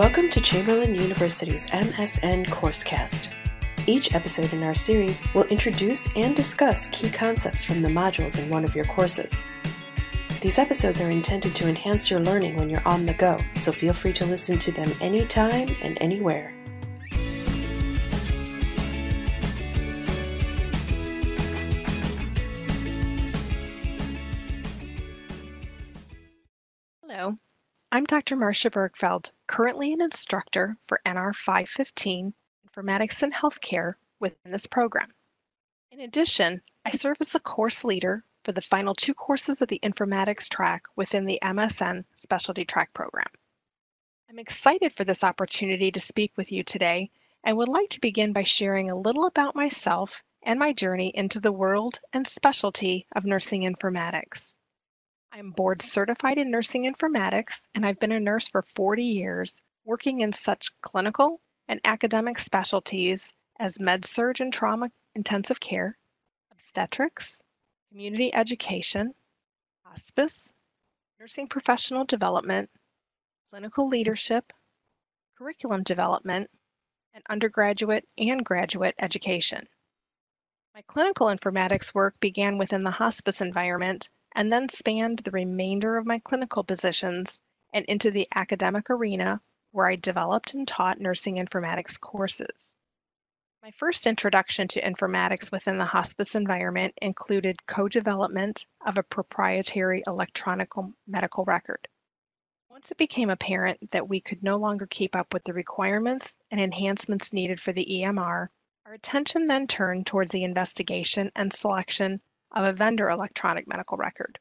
Welcome to Chamberlain University's MSN Coursecast. Each episode in our series will introduce and discuss key concepts from the modules in one of your courses. These episodes are intended to enhance your learning when you're on the go, so feel free to listen to them anytime and anywhere. I'm Dr. Marcia Bergfeld, currently an instructor for NR 515 Informatics and Healthcare within this program. In addition, I serve as the course leader for the final two courses of the informatics track within the MSN Specialty Track program. I'm excited for this opportunity to speak with you today and would like to begin by sharing a little about myself and my journey into the world and specialty of nursing informatics. I'm board certified in nursing informatics and I've been a nurse for 40 years, working in such clinical and academic specialties as med surg and trauma intensive care, obstetrics, community education, hospice, nursing professional development, clinical leadership, curriculum development, and undergraduate and graduate education. My clinical informatics work began within the hospice environment and then spanned the remainder of my clinical positions and into the academic arena where I developed and taught nursing informatics courses. My first introduction to informatics within the hospice environment included co-development of a proprietary electronic medical record. Once it became apparent that we could no longer keep up with the requirements and enhancements needed for the EMR, our attention then turned towards the investigation and selection of a vendor electronic medical record.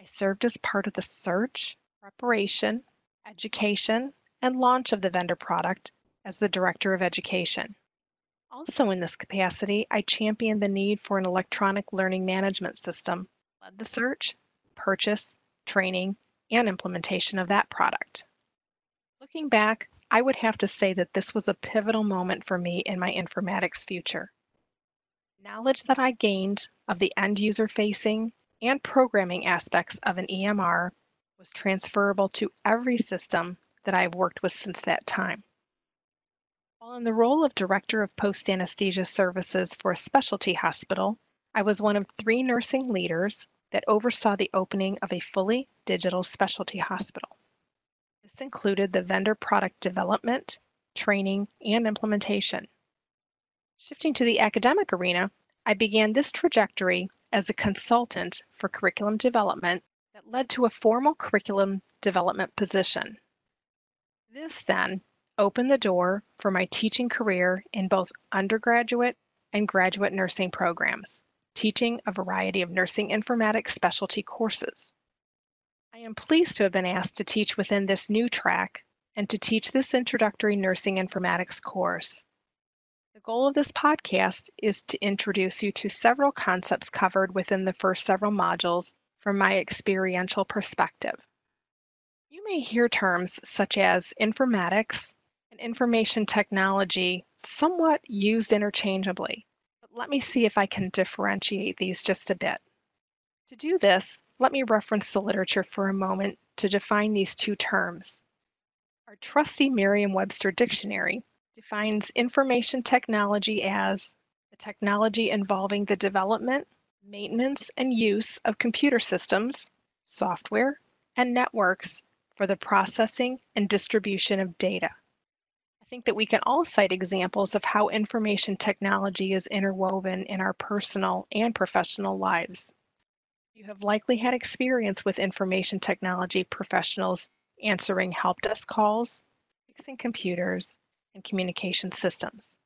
I served as part of the search, preparation, education, and launch of the vendor product as the Director of Education. Also in this capacity, I championed the need for an electronic learning management system, led the search, purchase, training, and implementation of that product. Looking back, I would have to say that this was a pivotal moment for me in my informatics future. Knowledge that I gained of the end user facing and programming aspects of an EMR was transferable to every system that I've worked with since that time. While in the role of Director of Post Anesthesia Services for a specialty hospital, I was one of three nursing leaders that oversaw the opening of a fully digital specialty hospital. This included the vendor product development, training, and implementation. Shifting to the academic arena, I began this trajectory as a consultant for curriculum development that led to a formal curriculum development position. This then opened the door for my teaching career in both undergraduate and graduate nursing programs, teaching a variety of nursing informatics specialty courses. I am pleased to have been asked to teach within this new track and to teach this introductory nursing informatics course. The goal of this podcast is to introduce you to several concepts covered within the first several modules from my experiential perspective. You may hear terms such as informatics, and information technology somewhat used interchangeably, but let me see if I can differentiate these just a bit. To do this, let me reference the literature for a moment to define these two terms. Our trusty Merriam-Webster dictionary defines information technology as the technology involving the development, maintenance, and use of computer systems, software, and networks for the processing and distribution of data I think that we can all cite examples of how information technology is interwoven in our personal and professional lives. You have likely had experience with information technology professionals answering help desk calls, fixing computers, and communication systems.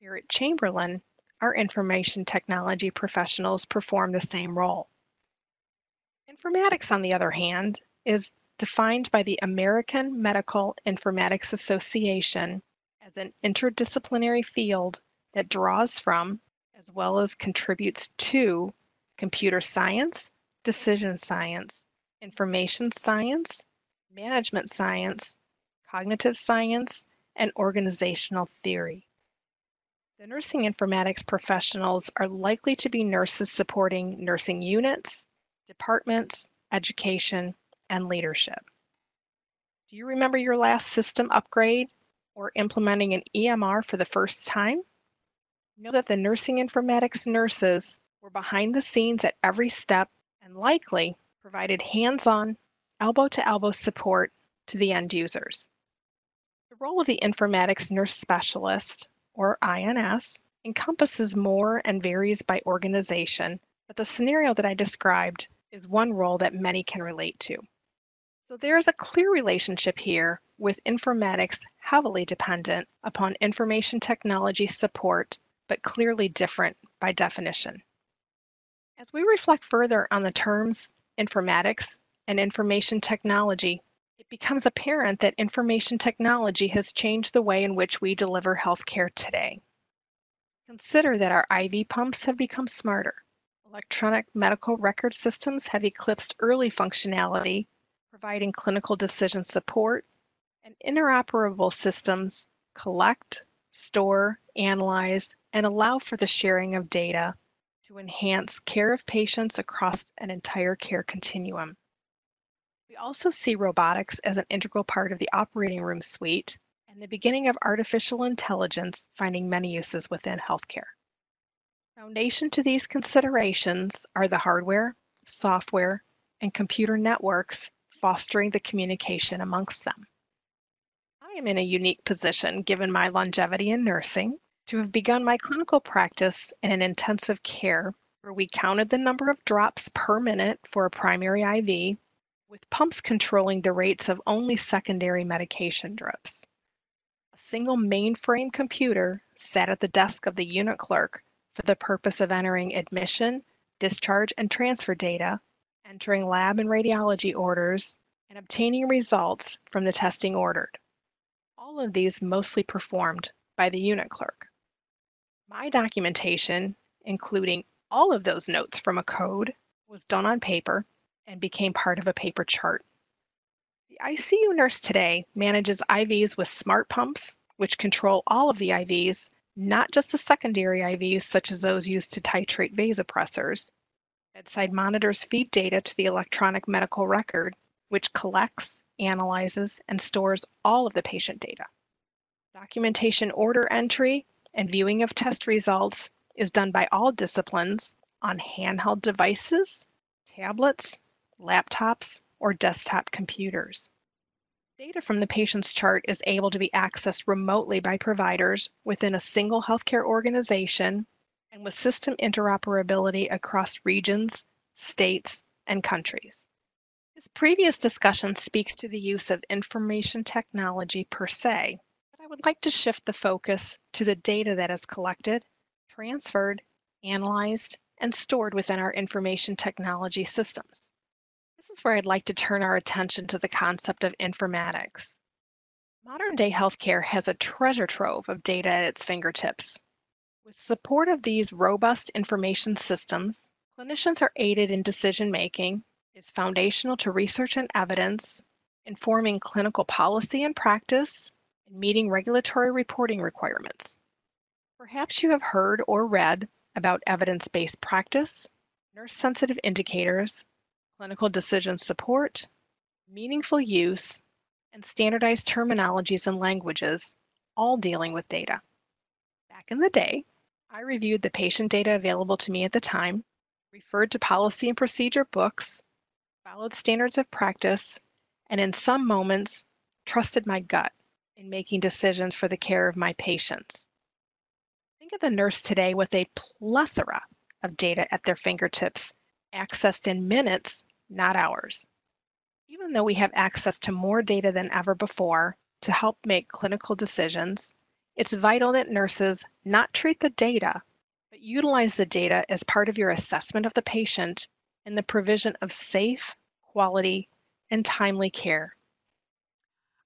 Here at Chamberlain, our information technology professionals perform the same role. Informatics, on the other hand, is defined by the American Medical Informatics Association as an interdisciplinary field that draws from, as well as contributes to, computer science, decision science, information science, management science, cognitive science, and organizational theory. The nursing informatics professionals are likely to be nurses supporting nursing units, departments, education, and leadership. Do you remember your last system upgrade or implementing an EMR for the first time? Know that the nursing informatics nurses were behind the scenes at every step and likely provided hands-on, elbow-to-elbow support to the end users. The role of the informatics nurse specialist, or INS, encompasses more and varies by organization, but the scenario that I described is one role that many can relate to. So there is a clear relationship here with informatics heavily dependent upon information technology support, but clearly different by definition. As we reflect further on the terms informatics and information technology, it becomes apparent that information technology has changed the way in which we deliver healthcare today. Consider that our IV pumps have become smarter. Electronic medical record systems have eclipsed early functionality, providing clinical decision support, and interoperable systems collect, store, analyze, and allow for the sharing of data to enhance care of patients across an entire care continuum. We also see robotics as an integral part of the operating room suite and the beginning of artificial intelligence finding many uses within healthcare. Foundation to these considerations are the hardware, software, and computer networks fostering the communication amongst them. I am in a unique position, given my longevity in nursing, to have begun my clinical practice in an intensive care where we counted the number of drops per minute for a primary IV, with pumps controlling the rates of only secondary medication drips A single mainframe computer sat at the desk of the unit clerk for the purpose of entering admission, discharge, and transfer data, entering lab and radiology orders, and obtaining results from the testing ordered. All of these mostly performed by the unit clerk. My documentation, including all of those notes from a code, was done on paper and became part of a paper chart. The ICU nurse today manages IVs with smart pumps, which control all of the IVs, not just the secondary IVs, such as those used to titrate vasopressors. Bedside monitors feed data to the electronic medical record, which collects, analyzes, and stores all of the patient data. Documentation order entry and viewing of test results is done by all disciplines on handheld devices, tablets, laptops, or desktop computers. Data from the patient's chart is able to be accessed remotely by providers within a single healthcare organization and with system interoperability across regions, states, and countries. This previous discussion speaks to the use of information technology per se, but I would like to shift the focus to the data that is collected, transferred, analyzed, and stored within our information technology systems is where I'd like to turn our attention to the concept of informatics. Modern day healthcare has a treasure trove of data at its fingertips. With support of these robust information systems, clinicians are aided in decision making, is foundational to research and evidence, informing clinical policy and practice, and meeting regulatory reporting requirements. Perhaps you have heard or read about evidence based practice, nurse sensitive indicators, clinical decision support, meaningful use, and standardized terminologies and languages, all dealing with data. Back in the day, I reviewed the patient data available to me at the time, referred to policy and procedure books, followed standards of practice, and in some moments, trusted my gut in making decisions for the care of my patients. Think of the nurse today with a plethora of data at their fingertips accessed in minutes, not hours. Even though we have access to more data than ever before to help make clinical decisions, it's vital that nurses not treat the data, but utilize the data as part of your assessment of the patient and the provision of safe, quality, and timely care.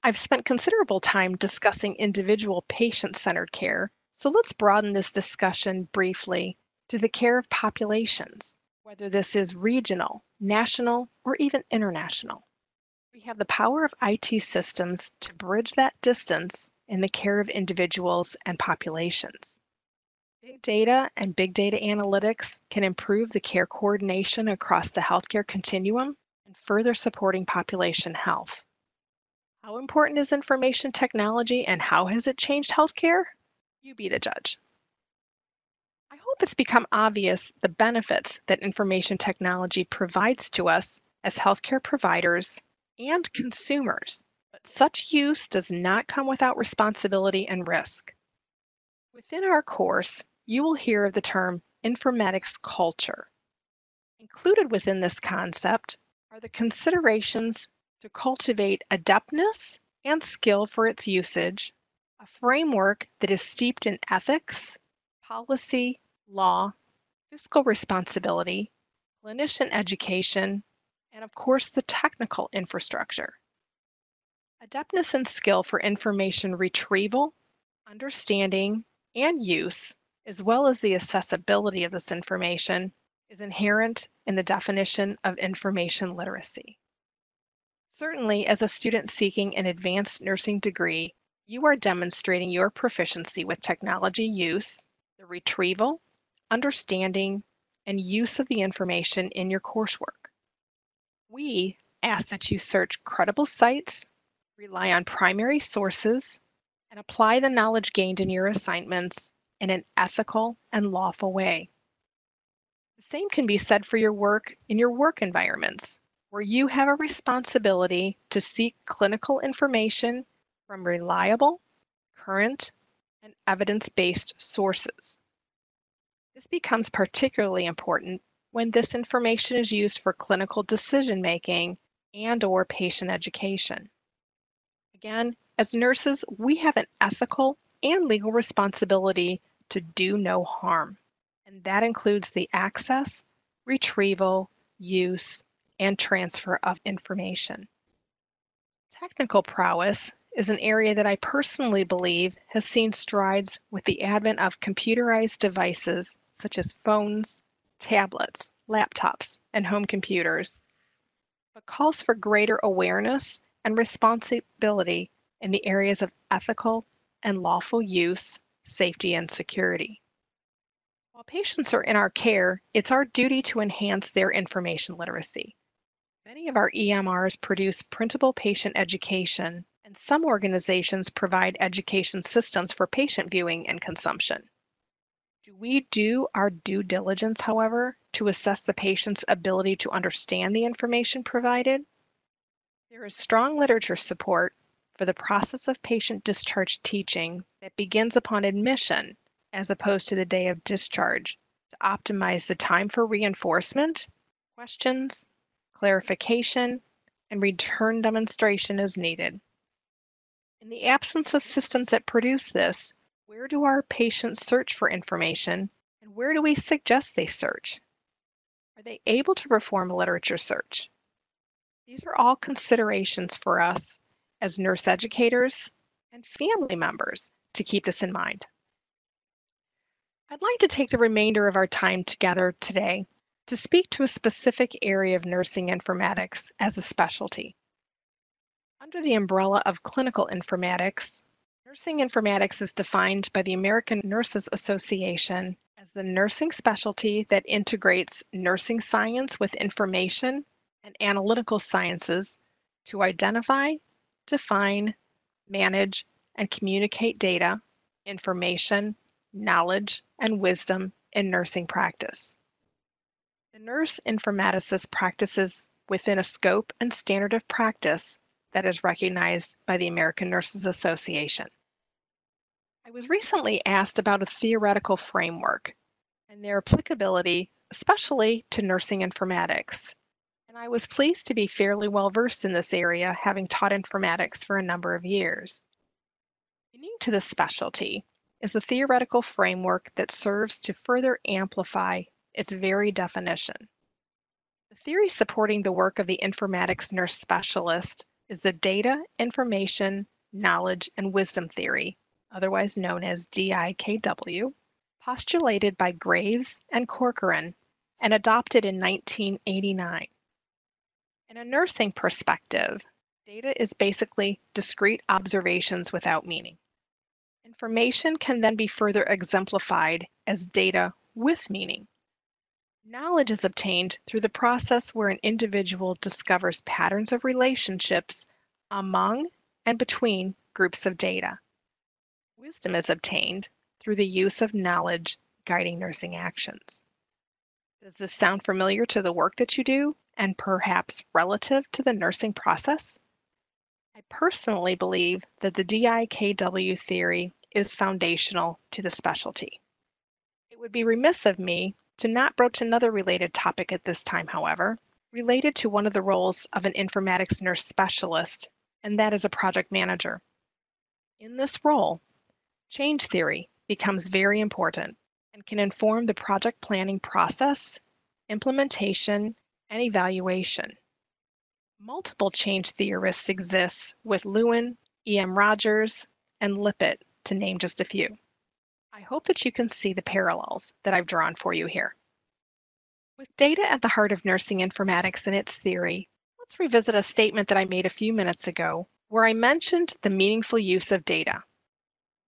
I've spent considerable time discussing individual patient centered care, so let's broaden this discussion briefly to the care of populations whether this is regional, national, or even international. We have the power of IT systems to bridge that distance in the care of individuals and populations. Big data and big data analytics can improve the care coordination across the healthcare continuum and further supporting population health. How important is information technology and how has it changed healthcare? You be the judge. Hope it's become obvious the benefits that information technology provides to us as healthcare providers and consumers, but such use does not come without responsibility and risk. Within our course, you will hear of the term informatics culture. Included within this concept are the considerations to cultivate adeptness and skill for its usage, a framework that is steeped in ethics, policy, law, fiscal responsibility, clinician education, and of course the technical infrastructure. Adeptness and skill for information retrieval, understanding, and use, as well as the accessibility of this information, is inherent in the definition of information literacy. Certainly, as a student seeking an advanced nursing degree, you are demonstrating your proficiency with technology use, the retrieval, understanding, and use of the information in your coursework. We ask that you search credible sites, rely on primary sources, and apply the knowledge gained in your assignments in an ethical and lawful way. The same can be said for your work in your work environments, where you have a responsibility to seek clinical information from reliable, current, and evidence-based sources. This becomes particularly important when this information is used for clinical decision making and or patient education. Again, as nurses, we have an ethical and legal responsibility to do no harm, and that includes the access, retrieval, use, and transfer of information. Technical prowess is an area that I personally believe has seen strides with the advent of computerized devices such as phones, tablets, laptops, and home computers, but calls for greater awareness and responsibility in the areas of ethical and lawful use, safety, and security. While patients are in our care, it's our duty to enhance their information literacy. Many of our EMRs produce printable patient education, and some organizations provide education systems for patient viewing and consumption. Do we do our due diligence, however, to assess the patient's ability to understand the information provided? There is strong literature support for the process of patient discharge teaching that begins upon admission as opposed to the day of discharge to optimize the time for reinforcement, questions, clarification, and return demonstration as needed. In the absence of systems that produce this, where do our patients search for information and where do we suggest they search? Are they able to perform a literature search? These are all considerations for us as nurse educators and family members to keep this in mind. I'd like to take the remainder of our time together today to speak to a specific area of nursing informatics as a specialty. Under the umbrella of clinical informatics, Nursing informatics is defined by the American Nurses Association as the nursing specialty that integrates nursing science with information and analytical sciences to identify, define, manage, and communicate data, information, knowledge, and wisdom in nursing practice. The nurse informaticist practices within a scope and standard of practice that is recognized by the American Nurses Association. I was recently asked about a theoretical framework and their applicability, especially to nursing informatics. And I was pleased to be fairly well versed in this area, having taught informatics for a number of years. Unique to this specialty is a theoretical framework that serves to further amplify its very definition. The theory supporting the work of the informatics nurse specialist is the data, information, knowledge, and wisdom theory, otherwise known as DIKW, postulated by Graves and Corcoran and adopted in 1989. In a nursing perspective, data is basically discrete observations without meaning. Information can then be further exemplified as data with meaning. Knowledge is obtained through the process where an individual discovers patterns of relationships among and between groups of data. Wisdom is obtained through the use of knowledge guiding nursing actions. Does this sound familiar to the work that you do and perhaps relative to the nursing process? I personally believe that the DIKW theory is foundational to the specialty. It would be remiss of me to not broach another related topic at this time, however, related to one of the roles of an informatics nurse specialist, and that is a project manager. In this role, change theory becomes very important and can inform the project planning process, implementation, and evaluation. Multiple change theorists exist with Lewin, E.M. Rogers, and Lippitt, to name just a few. I hope that you can see the parallels that I've drawn for you here. With data at the heart of nursing informatics and its theory, let's revisit a statement that I made a few minutes ago where I mentioned the meaningful use of data.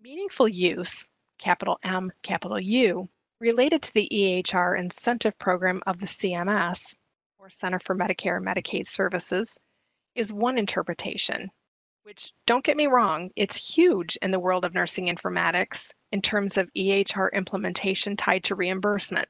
Meaningful use, capital M, capital U, related to the EHR incentive program of the CMS, or Center for Medicare and Medicaid Services, is one interpretation, which don't get me wrong, it's huge in the world of nursing informatics in terms of EHR implementation tied to reimbursement.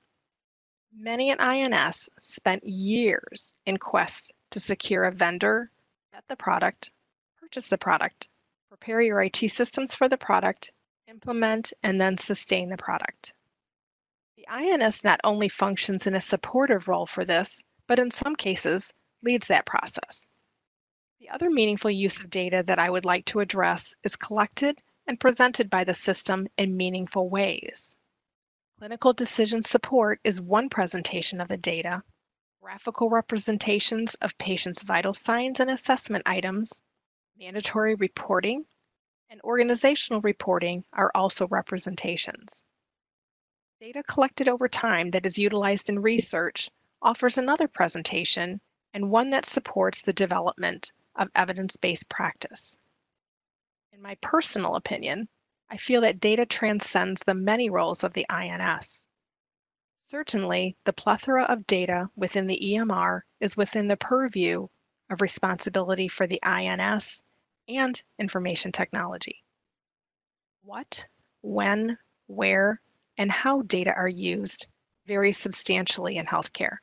Many at INS spent years in quest to secure a vendor, vet the product, purchase the product, prepare your IT systems for the product, implement, and then sustain the product. The INS not only functions in a supportive role for this, but in some cases leads that process. The other meaningful use of data that I would like to address is collected and presented by the system in meaningful ways. Clinical decision support is one presentation of the data. Graphical representations of patients' vital signs and assessment items, mandatory reporting, and organizational reporting are also representations. Data collected over time that is utilized in research offers another presentation and one that supports the development of evidence-based practice. In my personal opinion, I feel that data transcends the many roles of the INS. Certainly, the plethora of data within the EMR is within the purview of responsibility for the INS and information technology. What, when, where, and how data are used varies substantially in healthcare.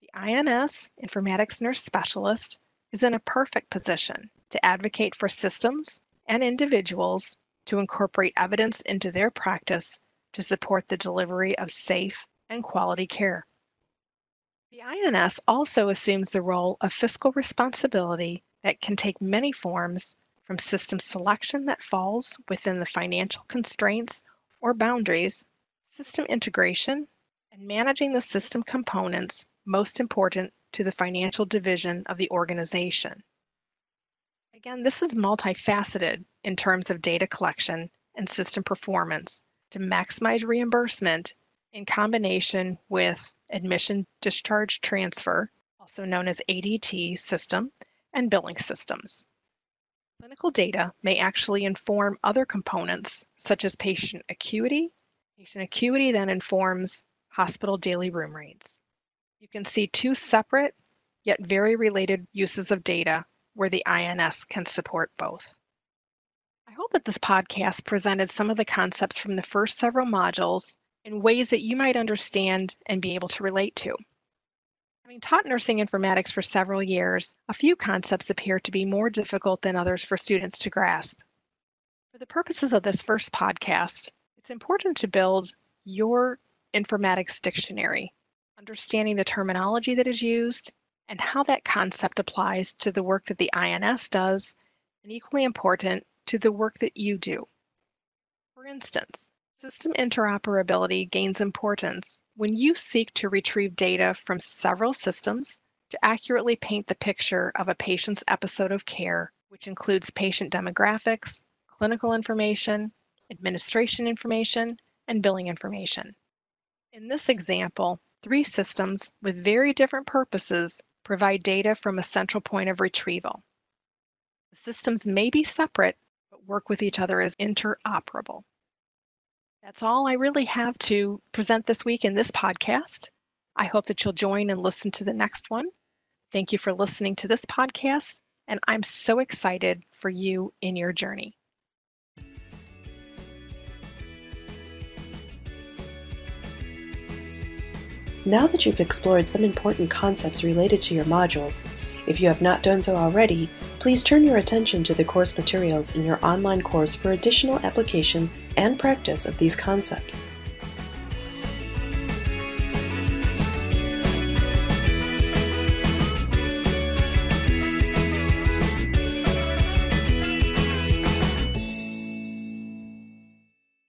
The INS, Informatics Nurse Specialist, is in a perfect position to advocate for systems and individuals to incorporate evidence into their practice to support the delivery of safe and quality care. The INS also assumes the role of fiscal responsibility that can take many forms from system selection that falls within the financial constraints or boundaries, system integration, and managing the system components most important to the financial division of the organization. Again, this is multifaceted in terms of data collection and system performance to maximize reimbursement in combination with admission discharge transfer, also known as ADT system, and billing systems. Clinical data may actually inform other components such as patient acuity. Patient acuity then informs hospital daily room rates. You can see two separate yet very related uses of data where the INS can support both. I hope that this podcast presented some of the concepts from the first several modules in ways that you might understand and be able to relate to. Having taught nursing informatics for several years, a few concepts appear to be more difficult than others for students to grasp. For the purposes of this first podcast, it's important to build your informatics dictionary, understanding the terminology that is used and how that concept applies to the work that the INS does, and equally important, to the work that you do. For instance, system interoperability gains importance when you seek to retrieve data from several systems to accurately paint the picture of a patient's episode of care, which includes patient demographics, clinical information, administration information, and billing information. In this example, three systems with very different purposes provide data from a central point of retrieval. The systems may be separate, but work with each other as interoperable. That's all I really have to present this week in this podcast. I hope that you'll join and listen to the next one. Thank you for listening to this podcast, and I'm so excited for you in your journey. Now that you've explored some important concepts related to your modules, if you have not done so already, please turn your attention to the course materials in your online course for additional application and practice of these concepts.